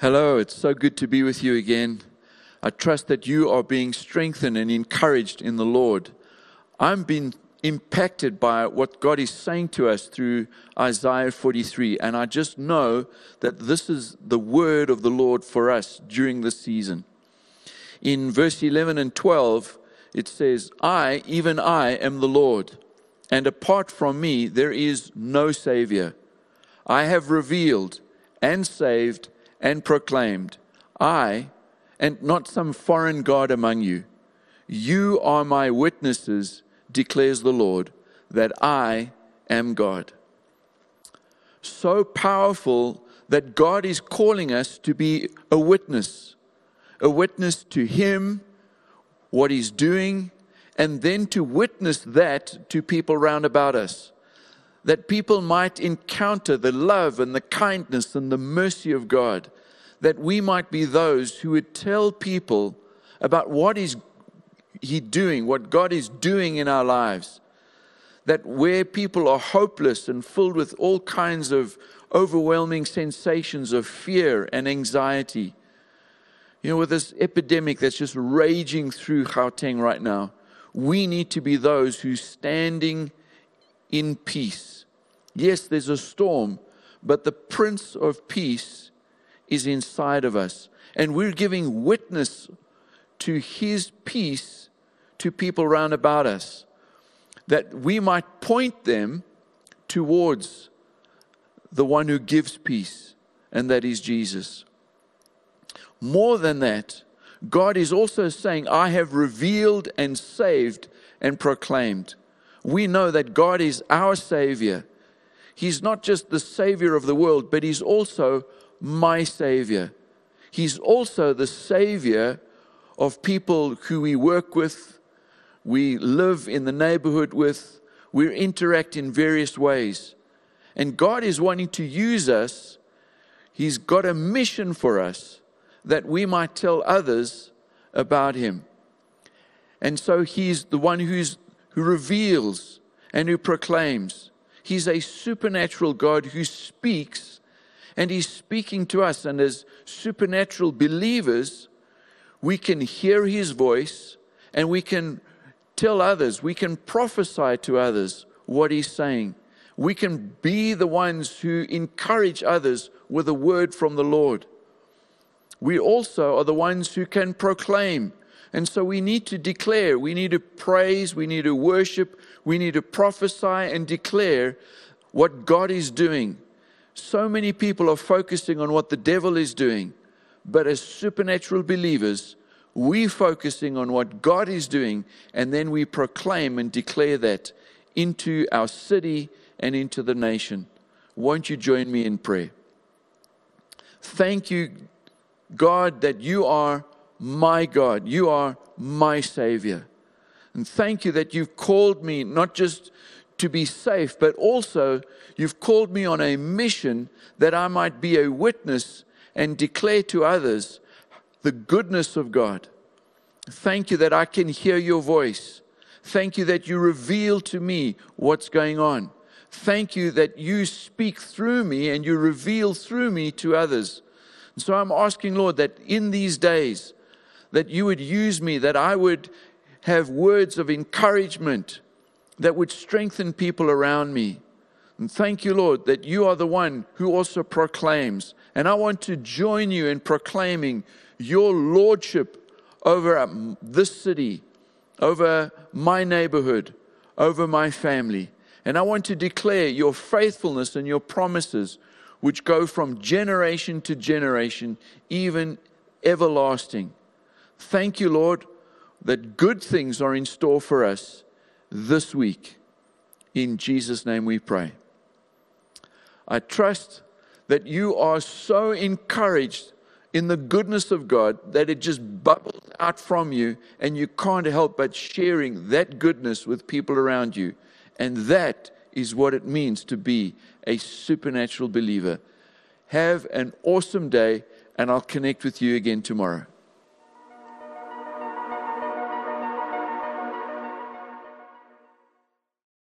Hello, it's so good to be with you again. I trust that you are being strengthened and encouraged in the Lord. I'm being impacted by what God is saying to us through Isaiah 43, and I just know that this is the word of the Lord for us during this season. In verse 11 and 12, it says, I, even I, am the Lord, and apart from me there is no Savior. I have revealed and saved and proclaimed, I, and not some foreign God among you. You are my witnesses, declares the Lord, that I am God. So powerful that God is calling us to be a witness, a witness to Him, what He's doing, and then to witness that to people round about us. That people might encounter the love and the kindness and the mercy of God that we might be those who would tell people about what is he doing, what God is doing in our lives. That where people are hopeless and filled with all kinds of overwhelming sensations of fear and anxiety, you know, with this epidemic that's just raging through Gauteng right now, we need to be those who standing in peace. Yes, there's a storm, but the Prince of Peace is inside of us. And we're giving witness to his peace to people round about us, that we might point them towards the one who gives peace, and that is Jesus. More than that, God is also saying, I have revealed and saved and proclaimed. We know that God is our Savior. He's not just the Savior of the world, but He's also my Savior. He's also the Savior of people who we work with, we live in the neighborhood with, we interact in various ways. And God is wanting to use us. He's got a mission for us that we might tell others about Him. And so He's the one who's, who reveals and who proclaims. He's a supernatural God who speaks and He's speaking to us. And as supernatural believers, we can hear His voice and we can tell others, we can prophesy to others what He's saying. We can be the ones who encourage others with a word from the Lord. We also are the ones who can proclaim. And so we need to declare, we need to praise, we need to worship, we need to prophesy and declare what God is doing so many people are focusing on what the devil is doing, but as supernatural believers, we're focusing on what God is doing, and then we proclaim and declare that into our city and into the nation. Won't you join me in prayer? Thank you, God, that you are my God. You are my Savior. And thank you that you've called me not just to be safe, but also you've called me on a mission that I might be a witness and declare to others the goodness of God. Thank you that I can hear your voice. Thank you that you reveal to me what's going on. Thank you that you speak through me and you reveal through me to others. And so I'm asking, Lord, that in these days, that you would use me, that I would have words of encouragement, that would strengthen people around me. And thank you, Lord, that you are the one who also proclaims. And I want to join you in proclaiming your lordship over um, this city, over my neighborhood, over my family. And I want to declare your faithfulness and your promises, which go from generation to generation, even everlasting. Thank you, Lord, that good things are in store for us this week. In Jesus' name we pray. I trust that you are so encouraged in the goodness of God that it just bubbles out from you and you can't help but sharing that goodness with people around you. And that is what it means to be a supernatural believer. Have an awesome day, and I'll connect with you again tomorrow.